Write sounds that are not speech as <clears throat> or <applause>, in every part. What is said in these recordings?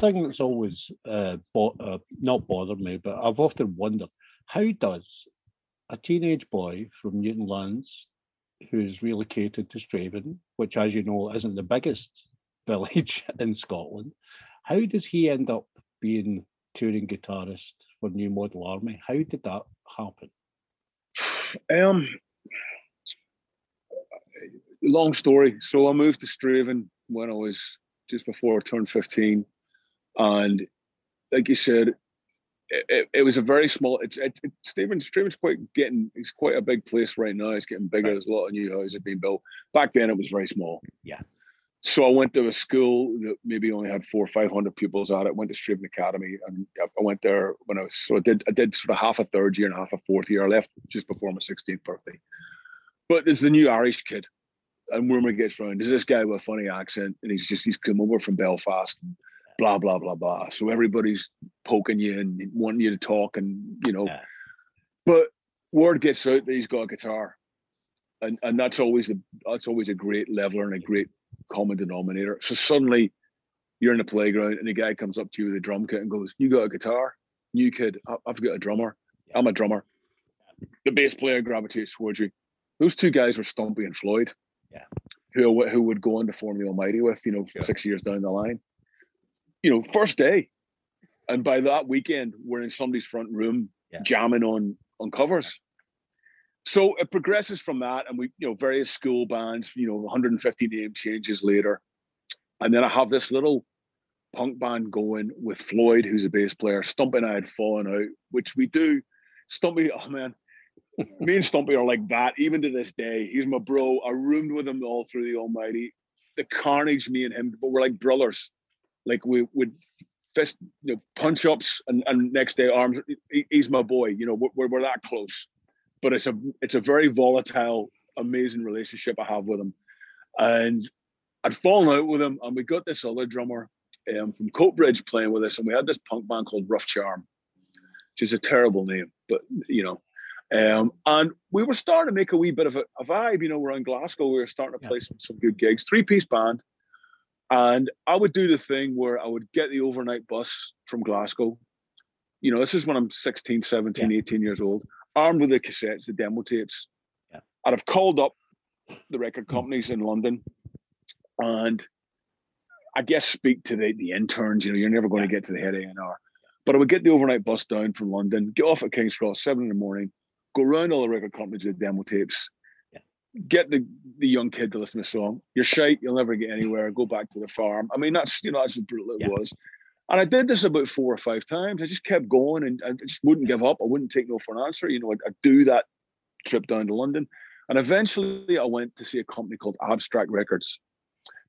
thing that's always uh, bo- uh, not bothered me, but I've often wondered how does a teenage boy from Newton Newtownards who's relocated to Strathaven, which, as you know, isn't the biggest <laughs> village in Scotland, how does he end up being touring guitarist for New Model Army? How did that happen? Um, long story. So I moved to Strathaven when I was just before I turned 15. And like you said, it, it, was a very small. It's it, it Stephen Strathaven's quite getting. It's quite a big place right now. It's getting bigger. There's a lot of new houses being built. Back then, it was very small. Yeah. So I went to a school that maybe only had four or five hundred pupils at it. Went to Strathaven Academy, and I went there when I was. So I did. I did sort of half a third year and half a fourth year. I left just before my 16th birthday. But there's the new Irish kid, and rumor gets around. There's this guy with a funny accent, and he's just he's come over from Belfast. And, blah blah blah blah. So everybody's poking you and wanting you to talk, and you know, yeah. but word gets out that he's got a guitar, and and that's always a that's always a great leveler and a great common denominator. So suddenly, you're in the playground, and the guy comes up to you with a drum kit and goes, "You got a guitar? New kid, I've got a drummer. I'm a drummer." The bass player gravitates towards you. Those two guys were Stumpy and Floyd. Yeah. Who, who would go on to form the Almighty with, you know, sure. six years down the line you know, first day. And by that weekend, we're in somebody's front room yeah. jamming on on covers. So it progresses from that, and we, you know, various school bands, you know, 150 name changes later. And then I have this little punk band going with Floyd, who's a bass player. Stumpy and I had fallen out, which we do. Stumpy, oh man, <laughs> me and Stumpy are like that, even to this day. He's my bro. I roomed with him all through the Almighty. The carnage, me and him, but we're like brothers. Like we would fist, you know, punch ups, and, and next day arms. he's my boy. You know, we're, we're that close. But it's a it's a very volatile, amazing relationship I have with him, and I'd fallen out with him, and we got this other drummer um, from Coatbridge playing with us, and we had this punk band called Rough Charm, which is a terrible name, but you know. Um, and we were starting to make a wee bit of a, a vibe, you know, we're in Glasgow, we were starting to play yeah. some, some good gigs, three piece band. And I would do the thing where I would get the overnight bus from Glasgow. You know, this is when I'm 16, 17, yeah. 18 years old, armed with the cassettes, the demo tapes. Yeah. I'd have called up the record companies in London and I guess speak to the, the interns. You know, you're never going yeah. to get to the head A&R. But I would get the overnight bus down from London, get off at King's Cross, seven in the morning, go around all the record companies with demo tapes, get the, the young kid to listen to the song. You're shite, you'll never get anywhere. Go back to the farm. I mean, that's you know, that's as brutal it yeah. was. And I did this about four or five times. I just kept going and I just wouldn't give up. I wouldn't take no for an answer. You know, I'd, I'd do that trip down to London. And eventually I went to see a company called Abstract Records,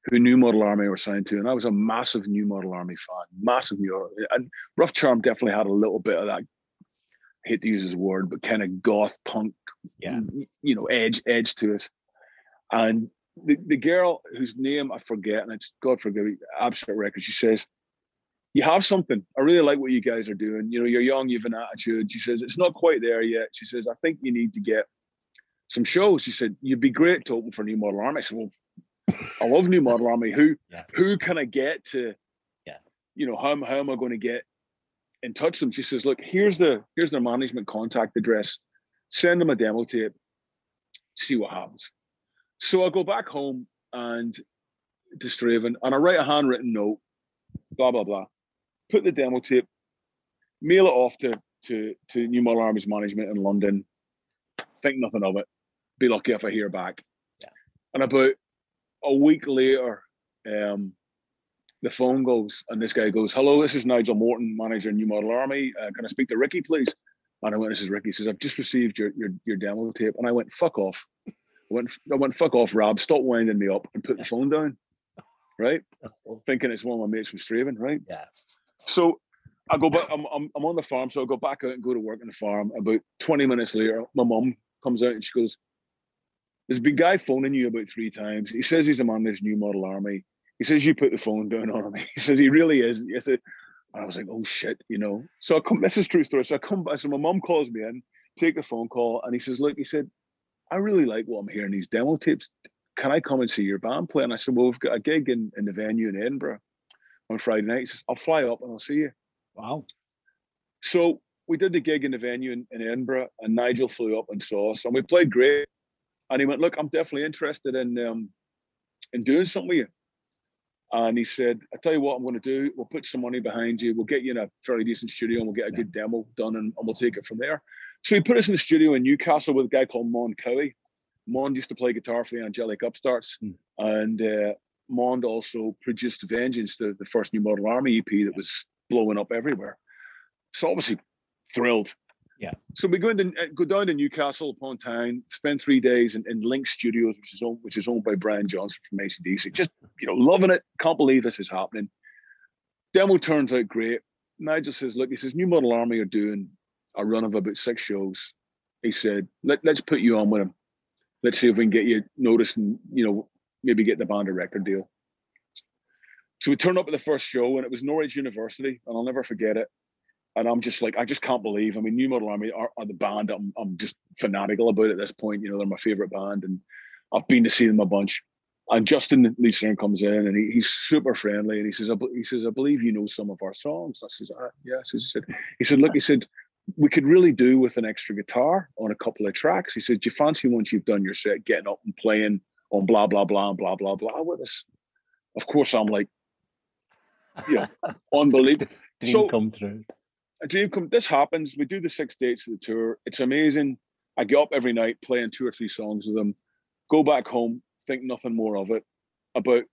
who New Model Army were signed to. And I was a massive New Model Army fan, massive New And Rough Charm definitely had a little bit of that, I hate to use his word, but kind of goth punk yeah, you know, edge edge to it. And the, the girl whose name I forget, and it's God forgive me, abstract record, she says, You have something. I really like what you guys are doing. You know, you're young, you have an attitude. She says, It's not quite there yet. She says, I think you need to get some shows. She said, You'd be great to open for New Model Army. I said, Well, I love New Model Army. Who yeah. who can I get to? Yeah. You know, how, how am I going to get in touch with them? She says, Look, here's the here's their management contact address send them a demo tape, see what happens. So I go back home and to Strathaven and I write a handwritten note, blah, blah, blah. Put the demo tape, mail it off to, to, to New Model Army's management in London. Think nothing of it. Be lucky if I hear back. Yeah. And about a week later, um, the phone goes and this guy goes, Hello, this is Nigel Morton, manager New Model Army. Uh, can I speak to Ricky, please? And I went, this is Ricky. He says, I've just received your, your, your demo tape. And I went, fuck off. I went, I went, fuck off, Rob. Stop winding me up and put the phone down. Right? <laughs> Thinking it's one of my mates from Strathaven, right? Yeah. So I go back, I'm, I'm, I'm on the farm. So I go back out and go to work on the farm. About 20 minutes later, my mum comes out and she goes, There's been guy phoning you about three times. He says he's a man in this new model army. He says you put the phone down on him. <laughs> He says he really is. He said, and I was like, oh shit, you know. So I come, this is true story. So I come back, so my mom calls me in, take the phone call, and he says, Look, he said, I really like what I'm hearing these demo tapes. Can I come and see your band play? And I said, Well, we've got a gig in, in the venue in Edinburgh on Friday night. He says, I'll fly up and I'll see you. Wow. So we did the gig in the venue in, in Edinburgh, and Nigel flew up and saw us, and we played great. And he went, "Look, I'm definitely interested in um, in doing something with you." And he said, "I tell you what, I'm going to do. We'll put some money behind you. We'll get you in a fairly decent studio, and we'll get a good demo done, and, and we'll take it from there." So he put us in the studio in Newcastle with a guy called Mond Cowie. Mond used to play guitar for the Angelic Upstarts, mm. and uh, Mond also produced Vengeance, the, the first New Model Army EP that was blowing up everywhere. So obviously thrilled. Yeah. So we go into uh, go down to Newcastle upon Tyne, spend three days in, in Link Studios, which is owned which is owned by Brian Johnson from ACDC. Just you know, loving it. Can't believe this is happening. Demo turns out great. Nigel says, look, he says, New Model Army are doing a run of about six shows. He said, Let, let's put you on with them. Let's see if we can get you noticed and, you know, maybe get the band a record deal. So we turned up at the first show and it was Norwich University, and I'll never forget it and I'm just like, I just can't believe. I mean, New Model Army are, are, the band I'm, I'm just fanatical about at this point. You know, they're my favorite band, and I've been to see them a bunch. And Justin Leeson comes in, and he, he's super friendly, and he says, "He says, I believe you know some of our songs." I says, ah, "Yes." He said, "He said, look," he said, "we could really do with an extra guitar on a couple of tracks." He said, "Do you fancy once you've done your set, getting up and playing on blah blah blah and blah blah blah with us?" Of course, I'm like, yeah, <laughs> unbelievable. Dream so, come true a dream come. This happens. We do the six dates of the tour. It's amazing. I get up every night playing two or three songs with them. Go back home, think nothing more of it. About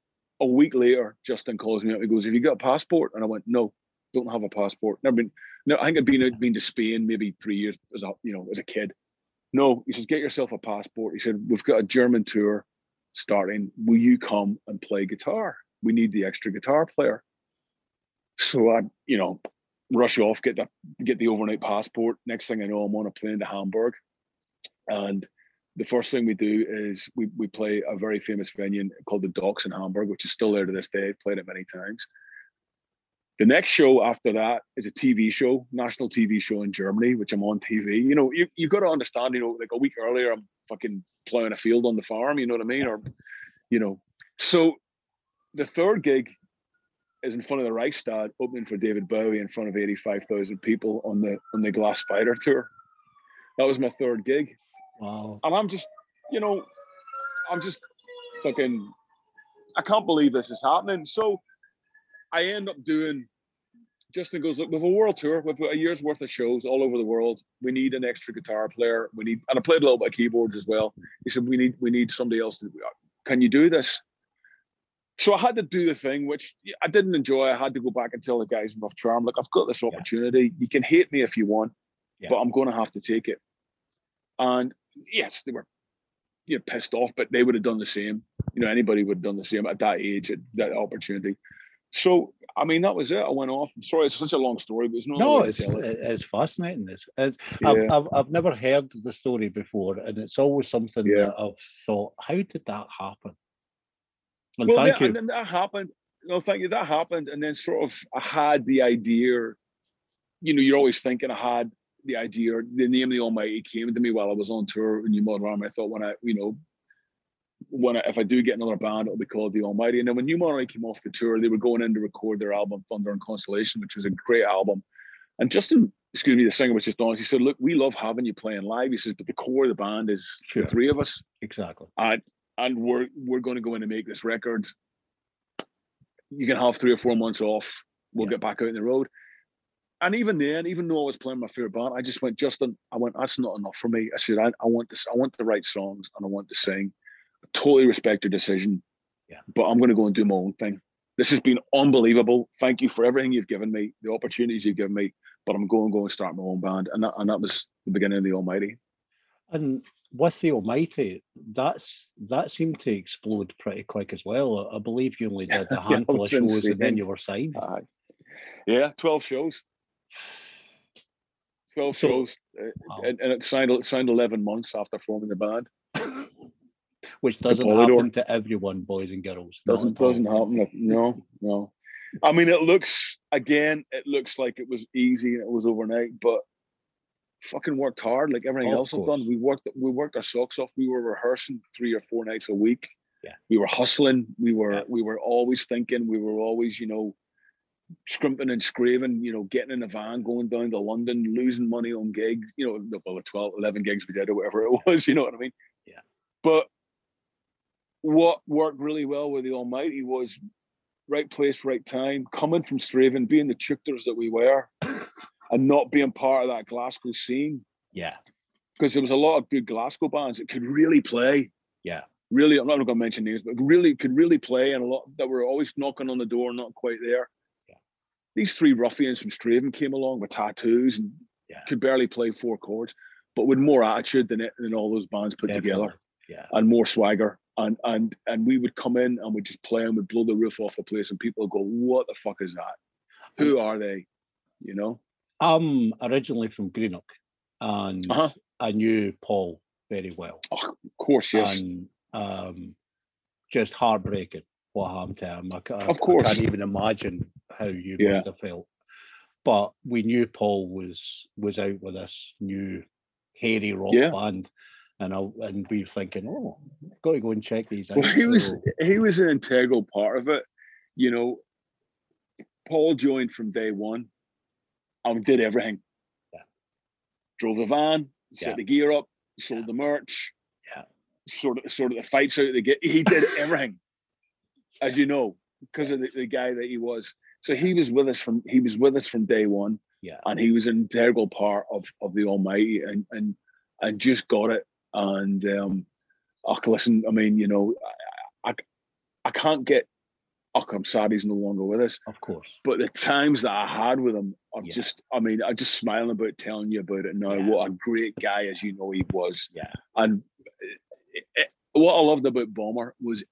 a week later, Justin calls me up. He goes, "Have you got a passport?" And I went, "No, don't have a passport. Never been. No, I think I'd been been to Spain maybe three years as a you know as a kid. No, he says, "Get yourself a passport." He said, "We've got a German tour starting. Will you come and play guitar? We need the extra guitar player." So I, you know, rush off, get the get the overnight passport. Next thing I know, I'm on a plane to Hamburg, and the first thing we do is we we play a very famous venue called the Docks in Hamburg, which is still there to this day. I've played it many times. The next show after that is a TV show, national TV show in Germany, which I'm on TV. You know, you you've got to understand. You know, like a week earlier, I'm fucking plowing a field on the farm. You know what I mean? Or, you know, so the third gig is in front of the Reichstag opening for David Bowie in front of 85,000 people on the on the Glass Spider tour. That was my third gig. Wow. And I'm just, you know, I'm just fucking I can't believe this is happening. So I end up doing Justin goes, look, we have a world tour, we've got a year's worth of shows all over the world. We need an extra guitar player. We need and I played a little bit of keyboards as well. He said, We need we need somebody else to can you do this? So I had to do the thing, which I didn't enjoy. I had to go back and tell the guys in Rough Charm, look, I've got this opportunity. Yeah. You can hate me if you want, yeah. but I'm going to have to take it. And yes, they were you know, pissed off, but they would have done the same. You know, anybody would have done the same at that age, at that opportunity. So, I mean, that was it. I went off. I'm sorry, it's such a long story, but it's not. No, it's, it. it's fascinating. It's, it's yeah. I've, I've, I've, never heard the story before, and it's always something that I've thought, how did that happen? Well, thank you. And then that happened. No, thank you. That happened, and then sort of I had the idea. You know, you're always thinking. I had the idea. The name of the Almighty came to me while I was on tour in New Model Army. I thought when I, you know, when I, if I do get another band, it'll be called the Almighty. And then when New Army came off the tour, they were going in to record their album Thunder and Consolation, which was a great album. And Justin, excuse me, the singer was just honest. He said, "Look, we love having you playing live." He says, "But the core of the band is sure. the three of us." Exactly. And and we're we're going to go in and make this record. You can have three or four months off. We'll yeah. get back out in the road. And even then, even though I was playing my favorite band, I just went, Justin, I went, that's not enough for me. I said, I, I want this, I want to write songs and I want to sing. I totally respect your decision. Yeah. But I'm going to go and do my own thing. This has been unbelievable. Thank you for everything you've given me, the opportunities you've given me. But I'm going to go and start my own band. And that, and that was the beginning of the Almighty. And with the Almighty, that's that seemed to explode pretty quick as well. I believe you only did <laughs> a handful yeah, of shows insane. and then you were signed. Uh, yeah, twelve shows. Twelve so, shows, uh, wow. and, and, it signed it signed eleven months after forming the band. Which doesn't happen to everyone, boys and girls. Doesn't doesn't happen. No, no. I mean, it looks again. It looks like it was easy and it was overnight, but fucking worked hard like everything oh, else I've done. We worked we worked our socks off. We were rehearsing three or four nights a week. Yeah. We were hustling. We were yeah. we were always thinking. We were always, you know, scrimping and scraping, you know, getting in a van, going down to London, losing money on gigs, you know, well, 12, 11 gigs we did or whatever it <laughs> was, you know what I mean? Yeah. But what worked really well with the Almighty was right place, right time, coming from Strathaven, being the chukters that we were, and not being part of that Glasgow scene. Yeah. Because there was a lot of good Glasgow bands that could really play. Yeah. Really, I'm not going to mention names, but really could really play, and a lot that were always knocking on the door, not quite there. Yeah. These three ruffians from Strathaven came along with tattoos and Yeah. could barely play four chords, but with more attitude than it, than all those bands put Definitely. together Yeah. and more swagger. And and and we would come in and we'd just play and we'd blow the roof off the place, and people would go, "What the fuck is that? Who are they?" You know. I'm originally from Greenock and Uh-huh. I knew Paul very well. Oh, of course, yes. And um, just heartbreaking what happened to him. I, ca- Of course. I can't even imagine how you Yeah. must have felt. But we knew Paul was was out with this new hairy rock Yeah. band. And I, and we were thinking, oh, got to go and check these out. Well, he was So, he was an integral part of it. You know, Paul joined from day one and did everything. Yeah. Drove the van, set Yeah. the gear up, sold Yeah. the merch, Yeah. sort of sort of the fights out the gate. He did <laughs> everything, as you know, because of the, the guy that he was. So he was with us from he was with us from day one. Yeah. And he was an integral part of of the Almighty and and and just got it. And um oh, listen, I mean, you know, I, I, I can't get I'm sad he's no longer with us. of course. But the times that I had with him are Yeah. just, I mean, I'm just smiling about telling you about it now. Yeah. What a great guy, as you know, he was. Yeah. And it, it- what I loved about Bomber was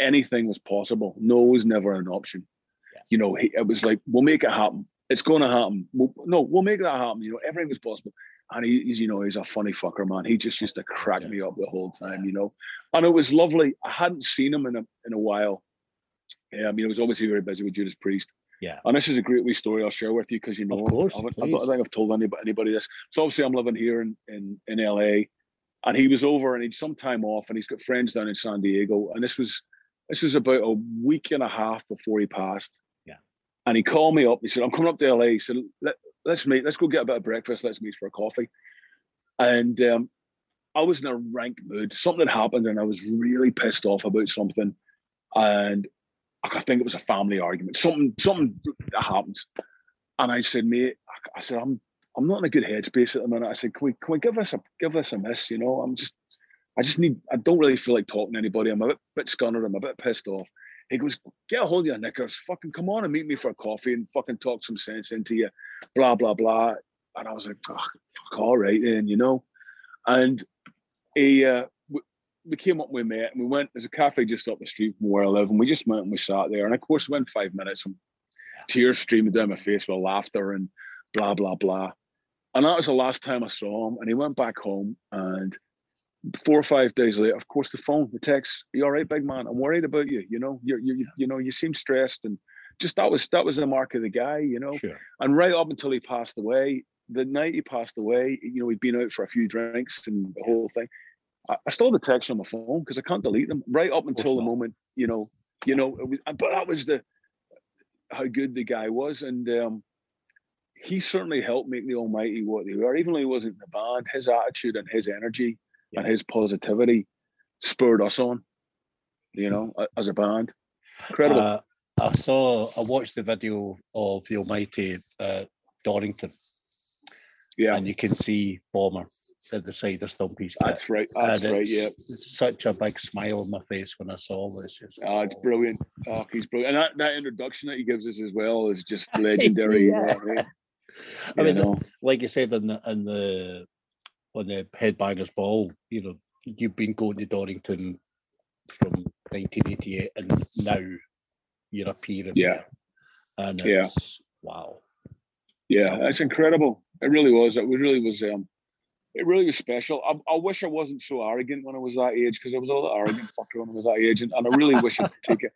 anything was possible. No was never an option. Yeah. You know, he, it was like, we'll make it happen. It's going to happen. We'll, no, we'll make that happen. You know, everything was possible. And he, he's, you know, he's a funny fucker, man. He just used to crack me up the whole time, you know. And it was lovely. I hadn't seen him in a in a while. Yeah, I mean, I was obviously very busy with Judas Priest. Yeah. And this is a great wee story I'll share with you because you know, Of course, I, I don't think I've told anybody, anybody this. So obviously, I'm living here in, in in LA, and he was over and he'd some time off, and he's got friends down in San Diego. And this was this was about a week and a half before he passed. Yeah. And he called me up. He said, "I'm coming up to LA." He said, Let, "Let's meet. Let's go get a bit of breakfast. Let's meet for a coffee." And um, I was in a rank mood. Something had happened, and I was really pissed off about something. And I think it was a family argument. Something, something that happens. And I said, mate, I- I said, I'm, I'm not in a good headspace at the minute. I said, can we, can we give us a, give us a miss? You know, I'm just, I just need, I don't really feel like talking to anybody. I'm a bit, bit scunnered. I'm a bit pissed off. He goes, get a hold of your knickers. Fucking come on and meet me for a coffee and fucking talk some sense into you. Blah blah blah. And I was like, oh, fuck, all right then, you know. And he, uh, we, came up, we met, and we went. There's a cafe just up the street from where I live, and we just went and we sat there. And of course, within five minutes, and tears streaming down my face with laughter and blah blah blah. And that was the last time I saw him. And he went back home, and four or five days later, of course, the phone, the text, "You all right, big man? I'm worried about you. You know, you you you know, you seem stressed." And just that was that was the mark of the guy, you know. Sure. And right up until he passed away, the night he passed away, you know, he'd been out for a few drinks and the whole thing. I, have the text on my phone because I can't delete them. Right up until the moment, you know, you know, it was, but that was the how good the guy was, and um, he certainly helped make the Almighty what they were. Even though he wasn't in the band, his attitude and his energy and his positivity spurred us on. You know, as a band, incredible. Uh, I saw, I watched the video of the Almighty uh, Donington, yeah, and you can see Bomber at the side of Stumpy's kit. that's right. That's right. Yeah. Such a big smile on my face when I saw this. It's Oh, it's brilliant. Oh, he's brilliant. And that, that introduction that he gives us as well is just <laughs> legendary. You know I mean? You know? like you said in the, in the on the Headbangers Ball, you know, you've been going to Donington from 1988, and now you're appearing. Yeah. and Yeah. wow. Yeah, that's incredible. It really was. It really was. Um, it really was special. I, I wish I wasn't so arrogant when I was that age because I was a little arrogant fucker when I was that age, and, and I really wish I'd taken,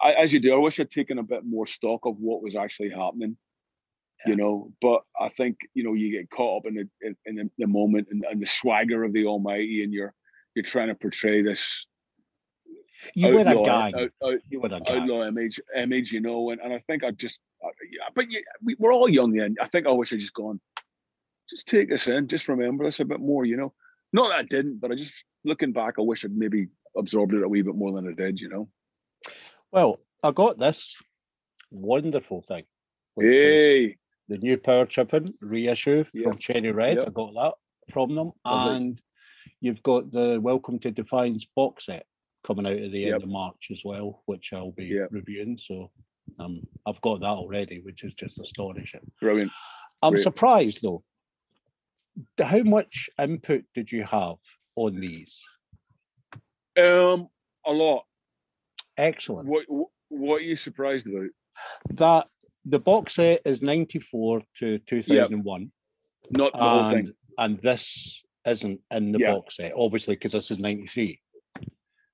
I, as you do, I wish I'd taken a bit more stock of what was actually happening. Yeah. You know, but I think you know you get caught up in the in, in the, the moment and, and the swagger of the Almighty, and you're you're trying to portray this You were a guy. Out, out, you were a gang. Outlaw image, image, you know, and, and I think I just, uh, yeah, but yeah, we, we're all young then. I think I wish I'd just gone, just take this in, just remember this a bit more, you know. Not that I didn't, but I just looking back, I wish I'd maybe absorbed it a wee bit more than I did, you know. Well, I got this wonderful thing. Hey, the new Powertrippin' reissue yep. from Cherry Red. Yep. I got that from them, Lovely. and you've got the Welcome to Defiance box set coming out at the yep. end of March as well, which I'll be reviewing. So um, I've got that already, which is just astonishing. Brilliant. I'm Great. surprised though. How much input did you have on these? Um, a lot. Excellent. What What are you surprised about? That the box set is 94 to 2001. Yep. Not the and, whole thing. And this isn't in the yep. box set, obviously, because this is 93.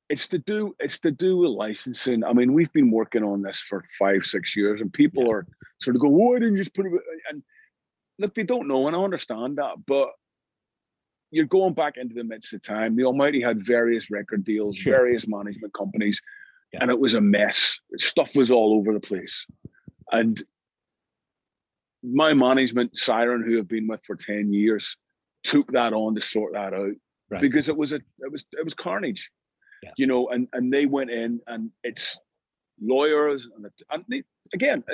It's to do it's to do with licensing. I mean, we've been working on this for five, six years, and people yeah. are sort of go, "Why didn't you just put it?" And look, they don't know, and I understand that, but you're going back into the midst of time. The Almighty had various record deals, sure. various management companies, yeah. and it was a mess. Stuff was all over the place. And my management, Siren, who I've been with for 10 years, took that on to sort that out right. because it was a it was it was carnage. Yeah. You know, and and they went in and it's lawyers and, and they, again,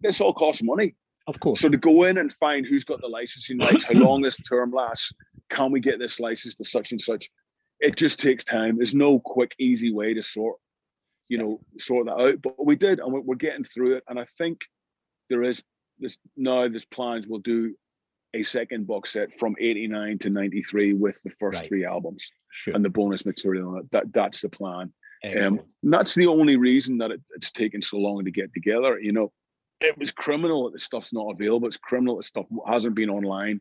this all costs money. Of course. So to go in and find who's got the licensing rights, how long this term lasts, can we get this license to such and such? It just takes time. There's no quick, easy way to sort you know, sort that out. But we did, and we're getting through it. And I think there is this now. There's plans. We'll do a second box set from 89 to 93 with the first right. three albums sure. and the bonus material on it. That that's the plan. Um, that's the only reason that it, it's taken so long to get together. You know, it was criminal that the stuff's not available. It's criminal that stuff hasn't been online.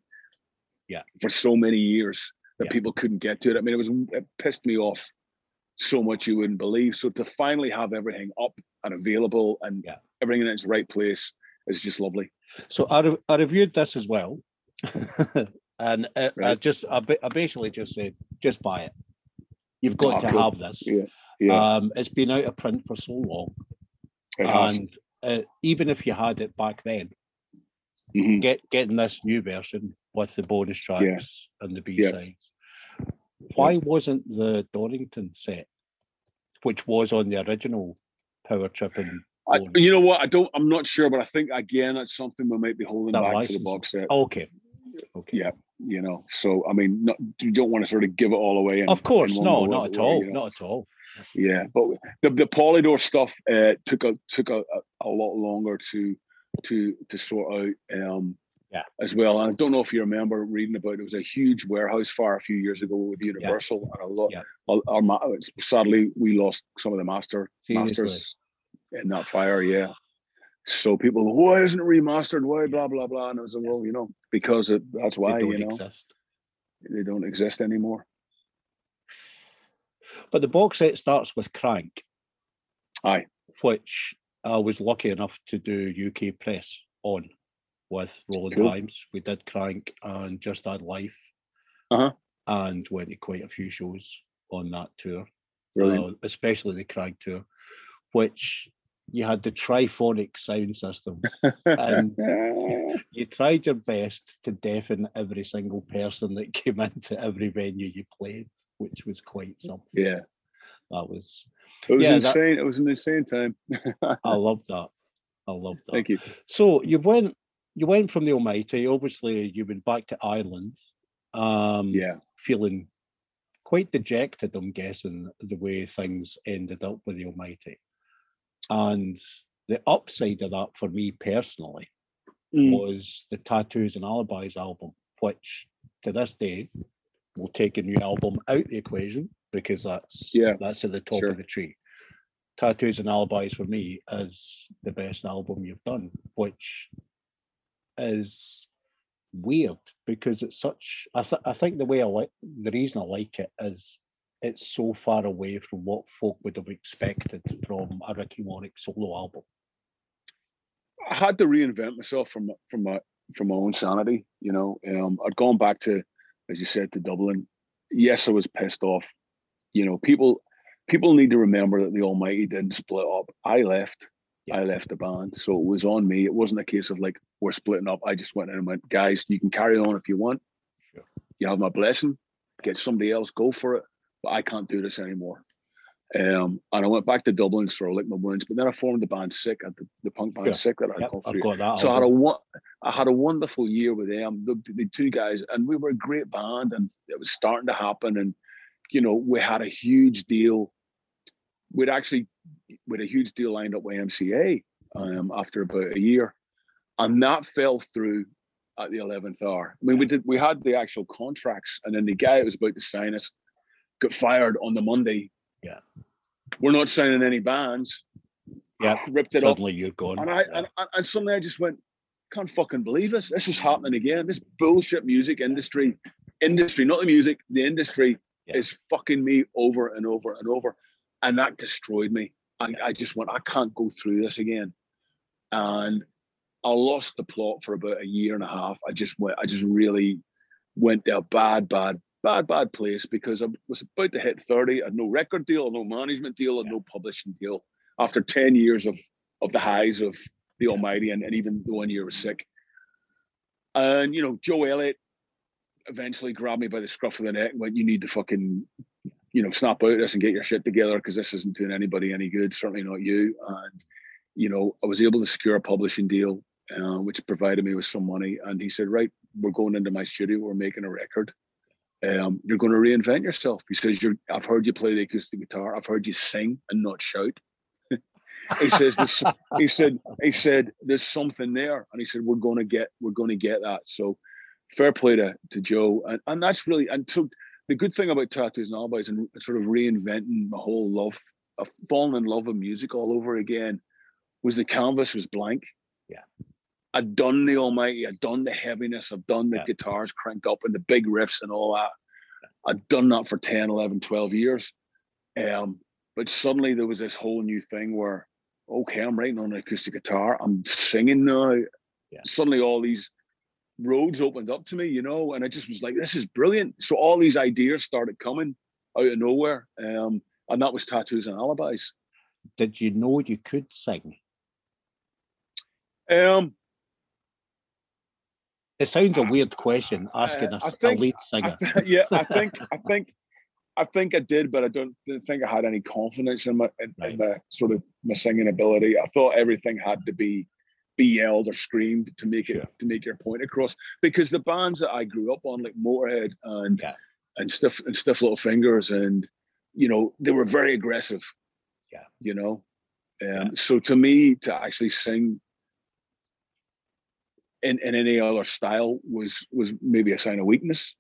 Yeah, for so many years that yeah. people couldn't get to it. I mean, it was it pissed me off so much you wouldn't believe. So to finally have everything up and available and yeah. everything in its right place is just lovely. So I, re- I reviewed this as well, <laughs> and I, right. I just I, I, basically just said just buy it. You've got oh, to have this. Yeah. Yeah. Um, it's been out of print for so long, and uh, even if you had it back then, mm-hmm. get getting this new version with the bonus tracks yeah. and the B sides why wasn't the Donington set, which was on the original Power Trip and I, you know what? I don't. I'm not sure, but I think again that's something we might be holding that back license. for the box set. Okay. Okay. Yeah. You know. So I mean, not, you don't want to sort of give it all away. In, of course, no, not at all. You know? Not at all. Yeah, but the the Polydor stuff uh, took a took a, a, lot longer to to to sort out. Um, yeah. as well. And I don't know if you remember reading about it, it was a huge warehouse fire a few years ago with Universal, yeah. and a lot. Yeah. Our, our, sadly, we lost some of the master Seriously. masters in that fire. Yeah. So people, why isn't it remastered? Why blah blah blah? And I was like, well, you know, because it, that's why you know exist. they don't exist anymore. But the box set starts with Crank. Aye. Which I was lucky enough to do UK press on with Rolling cool. Times. We did Crank and Just Add Life, uh-huh. and went to quite a few shows on that tour, uh, especially the Crank tour, which you had the triphonic sound system, and <laughs> you tried your best to deafen every single person that <laughs> came into every venue you played, which was quite something. Yeah, that was. It was yeah, insane. That, it was an insane time. <laughs> I love that. I love that. Thank you. So you went you went from the Almighty. Obviously, you went back to Ireland. Um, yeah, feeling quite dejected. I'm guessing the way things ended up with the Almighty, and the upside of that for me personally mm. was the Tattoos and Alibis album, which to this day will take a new album out the equation because that's yeah that's at the top sure. of the tree. Tattoos and Alibis for me is the best album you've done, which is weird because it's such. I, th- I think the way I like the reason I like it is it's so far away from what folk would have expected from a Ricky Warwick solo album. I had to reinvent myself from from my from my own sanity. You know, um, I'd gone back to, as you said, to Dublin. Yes, I was pissed off. You know, people people need to remember that the Almighty didn't split up. I left. Yeah. I left the band, so it was on me. It wasn't a case of like we're splitting up. I just went in and went, guys, you can carry on if you want. Sure. You have my blessing. Get somebody else, go for it. But I can't do this anymore. Um, and I went back to Dublin, so I licked my wounds. But then I formed the band Sick at the, the punk band yeah. Sick that I yep, through. That so I had a I had a wonderful year with them. The, the two guys, and we were a great band, and it was starting to happen. And you know, we had a huge deal. We'd actually with a huge deal lined up with MCA um, after about a year, and that fell through at the eleventh hour. I mean, we did we had the actual contracts, and then the guy that was about to sign us got fired on the Monday yeah. We're not signing any bands. Yeah. Ripped it Suddenly up. you're gone. And I yeah. and, and suddenly I just went, can't fucking believe this. This is happening again. This bullshit music industry, industry, not the music, the industry yeah. is fucking me over and over and over. And that destroyed me. I, I just went, I can't go through this again. And I lost the plot for about a year and a half. I just went, I just really went to a bad, bad, bad, bad place because I was about to hit 30. I had no record deal, no management deal, and no publishing deal after 10 years of of the highs of the Almighty and, and even the one year was sick. And you know, Joe Elliott eventually grabbed me by the scruff of the neck and went, You need to fucking, you know, snap out this and get your shit together because this isn't doing anybody any good, certainly not you. And, you know, I was able to secure a publishing deal, uh, which provided me with some money. And he said, Right, we're going into my studio, we're making a record um, you're going to reinvent yourself. Says, you're, I've heard you play the acoustic guitar. I've heard you sing and not shout. <laughs> he says this, he said, he said, there's something there. And he said, we're going to get, we're going to get that. So fair play to, to Joe. And, and that's really, and so the good thing about tattoos and alibis and sort of reinventing my whole love, of falling in love with music all over again was the canvas was blank. Yeah. I'd done the Almighty, I'd done the heaviness, I've done the yeah. guitars cranked up and the big riffs and all that. I'd done that for 10, 11, 12 years. Um, but suddenly there was this whole new thing where, okay, I'm writing on an acoustic guitar, I'm singing now. Yeah. Suddenly all these roads opened up to me, you know, and I just was like, this is brilliant. So all these ideas started coming out of nowhere. Um, and that was tattoos and alibis. Did you know you could sing? Um, it sounds a weird question asking uh, a, think, a lead singer. I th- yeah, I think <laughs> I think I think I did, but I don't think I had any confidence in my in, right. in my sort of my singing ability. I thought everything had to be be yelled or screamed to make sure. it to make your point across. Because the bands that I grew up on, like Motorhead and yeah. and stiff and stiff little fingers, and you know, they were very aggressive. Yeah. You know. Um, yeah. so to me to actually sing in, in any other style was was maybe a sign of weakness.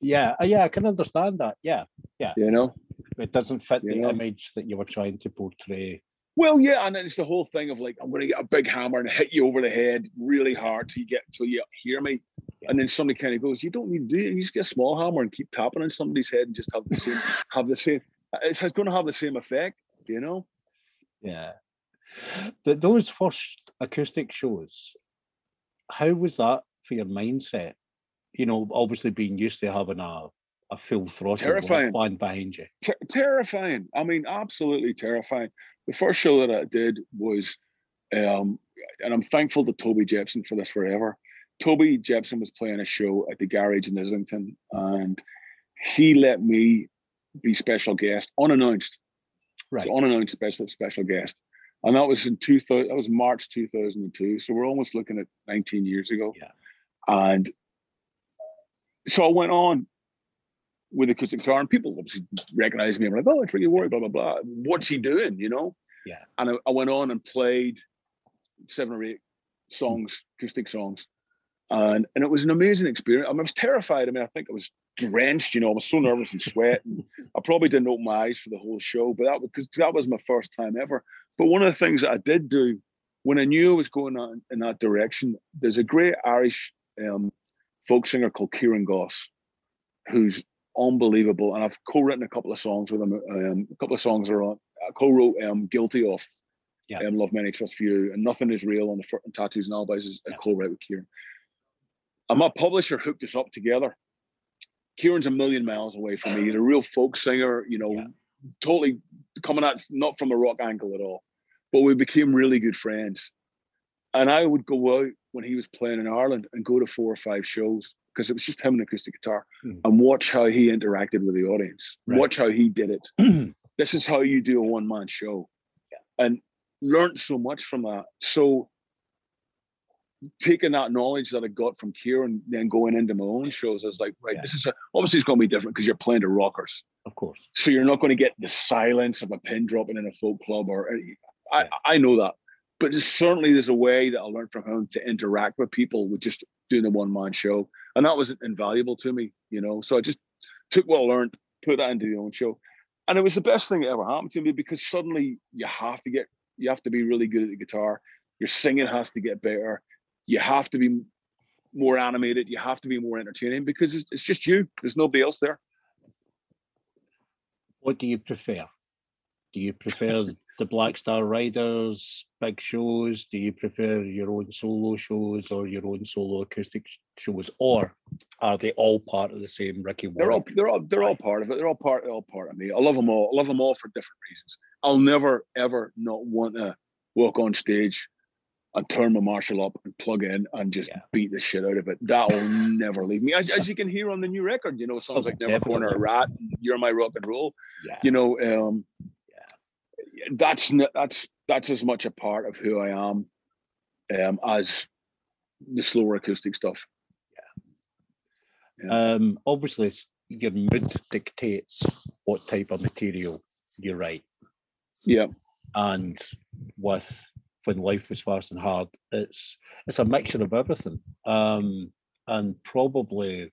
yeah, uh, yeah, I can understand that. Yeah, yeah. You know, it doesn't fit the know? image that you were trying to portray. Well, yeah, and then it's the whole thing of like I'm going to get a big hammer and hit you over the head really hard till you get till you hear me, yeah. and then somebody kind of goes, "You don't need to do it. You just get a small hammer and keep tapping on somebody's head and just have the same <laughs> have the same. It's going to have the same effect, you know." Yeah, the, those first acoustic shows how was that for your mindset? You know, obviously being used to having a a full throttle terrifying. band behind you. Ter- terrifying. I mean, absolutely terrifying. The first show that I did was, um, and I'm thankful to Toby Jepson for this forever. Toby Jepson was playing a show at the garage in Islington, and he let me be special guest unannounced. Right. So unannounced special special guest and that was in 2000 that was march 2002 so we're almost looking at 19 years ago. Yeah. And so i went on with acoustic guitar and people obviously recognized me i'm like oh it's really worried blah blah blah. What's he doing? You know? Yeah. And I, I went on and played seven or eight songs acoustic songs. And and it was an amazing experience. I, mean, I was terrified. I mean i think i was drenched you know i was so nervous and sweat. And i probably didn't open my eyes for the whole show but that because that was my first time ever but one of the things that I did do when I knew I was going on in that direction, there's a great Irish um, folk singer called Kieran Goss, who's unbelievable. And I've co-written a couple of songs with him. Um, a couple of songs are on. I co-wrote um, "Guilty of," yeah. um, "Love Many, Trust Few," and "Nothing Is Real" on the front, and "Tattoos and Alibis" is a co-write with Kieran. And my publisher hooked us up together. Kieran's a million miles away from me. He's a real folk singer, you know, yeah totally coming at not from a rock angle at all. But we became really good friends. And I would go out when he was playing in Ireland and go to four or five shows because it was just him and acoustic guitar hmm. and watch how he interacted with the audience. Right. Watch how he did it. <clears throat> this is how you do a one man show. Yeah. And learned so much from that. So taking that knowledge that I got from Kieran, then going into my own shows, I was like, right, yeah. this is a, obviously it's going to be different because you're playing to rockers, of course. So you're not going to get the silence of a pin dropping in a folk club, or eh, I, yeah. I know that, but certainly there's a way that I learned from him to interact with people with just doing the one man show, and that was invaluable to me, you know. So I just took what I learned, put that into the own show, and it was the best thing that ever happened to me because suddenly you have to get, you have to be really good at the guitar. Your singing has to get better you have to be more animated. You have to be more entertaining because it's, it's just you. There's nobody else there. What do you prefer? Do you prefer <laughs> the Black Star Riders big shows? Do you prefer your own solo shows or your own solo acoustic shows, or are they all part of the same Ricky? Warwick? They're all they're all they're all part of it. They're all part they're all part of me. I love them all. I love them all for different reasons. I'll never ever not want to walk on stage and turn my Marshall up and plug in and just yeah. beat the shit out of it. That'll <laughs> never leave me. As, as you can hear on the new record, you know, songs oh, like Never Corner a Rat, You're My Rock and Roll. Yeah. You know, um, yeah. that's that's that's as much a part of who I am um, as the slower acoustic stuff. Yeah. yeah. Um, obviously, your mood dictates what type of material you write. Yeah. And with when life was fast and hard. It's it's a mixture of everything, um, and probably,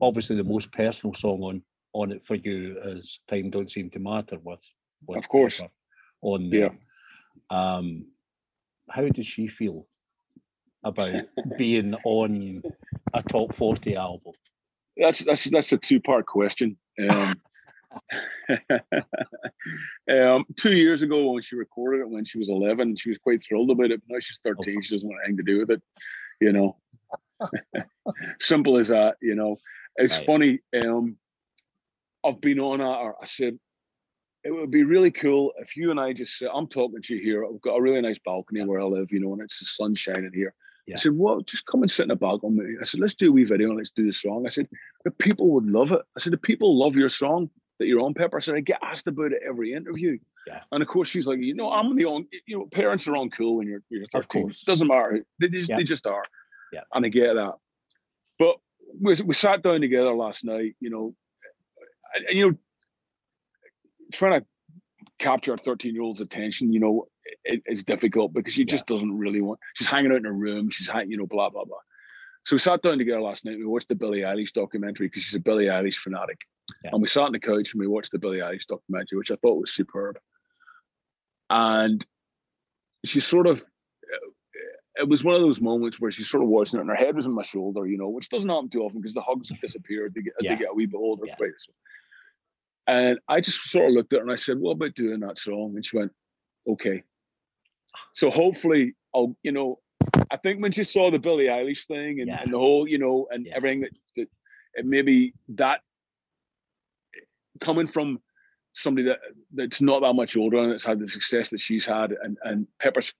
obviously, the most personal song on on it for you is "Time Don't Seem to Matter" with, with of course on there. Yeah. Um, how does she feel about <laughs> being on a top forty album? That's that's that's a two part question. Um, <laughs> um, two years ago, when she recorded it when she was 11, she was quite thrilled about it. But now she's 13, she doesn't want anything to do with it. You know, <laughs> <laughs> simple as that. You know, it's right. funny. Um, I've been on i said, it would be really cool if you and I just said, I'm talking to you here. I've got a really nice balcony where I live, you know, and it's the sun shining here. Yeah. I said, well, just come and sit in the balcony. I said, let's do a wee video and let's do the song. I said, the people would love it. I said, the people love your song that you're on Pepper. So I get asked about it every interview. Yeah. And of course, she's like, you know, I'm the on, you know, parents are on cool when you're, you're 13. It doesn't matter. They just, yeah. they just are. Yeah. And I get that. But we, we sat down together last night, you know, and, you know, trying to capture a 13 year old's attention, you know, it, it's difficult because she just doesn't really want, she's hanging out in her room. She's hanging, you know, blah, blah, blah. So we sat down together last night. We watched the Billie Eilish documentary because she's a Billie Eilish fanatic. Yeah. And we sat on the couch and we watched the Billie Eilish documentary, which I thought was superb. And she sort of, it was one of those moments where she's sort of watching it and her head was on my shoulder, you know, which doesn't happen too often because the hugs have disappeared they get, as yeah. they get a wee bit older. Yeah. And I just sort of looked at her and I said, What about doing that song? And she went, Okay. So hopefully I'll, you know, I think when she saw the Billie Eilish thing and, yeah. and the whole, you know, and everything that, that maybe that coming from somebody that that's not that much older and that's had the success that she's had and and Pepper's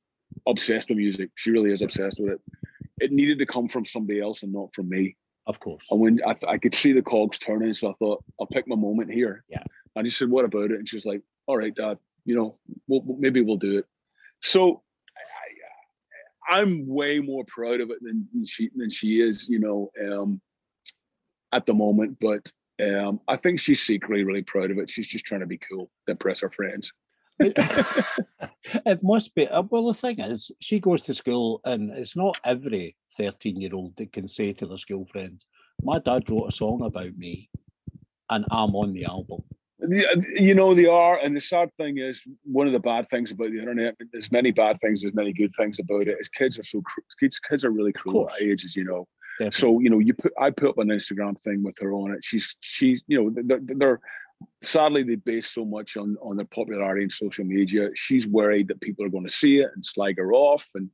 obsessed with music. She really is obsessed with it. It needed to come from somebody else and not from me. Of course. And when I, I could see the cogs turning, so I thought I'll pick my moment here. Yeah. And he said, "What about it?" And she's like, "All right, Dad. You know, we'll, maybe we'll do it." So I, am way more proud of it than, than she than she is. You know, um, at the moment, but um, I think she's secretly really proud of it. She's just trying to be cool to impress her friends. <laughs> it must be. Uh, well, the thing is, she goes to school, and it's not every 13 year old that can say to their school friends, My dad wrote a song about me, and I'm on the album. You know, they are. And the sad thing is, one of the bad things about the internet, there's many bad things, there's many good things about it, is kids are so, kids, kids are really cruel at ages, you know. Definitely. So you know, you put I put up an Instagram thing with her on it. She's she's you know they're, they're sadly they base so much on on their popularity in social media. She's worried that people are going to see it and slag her off and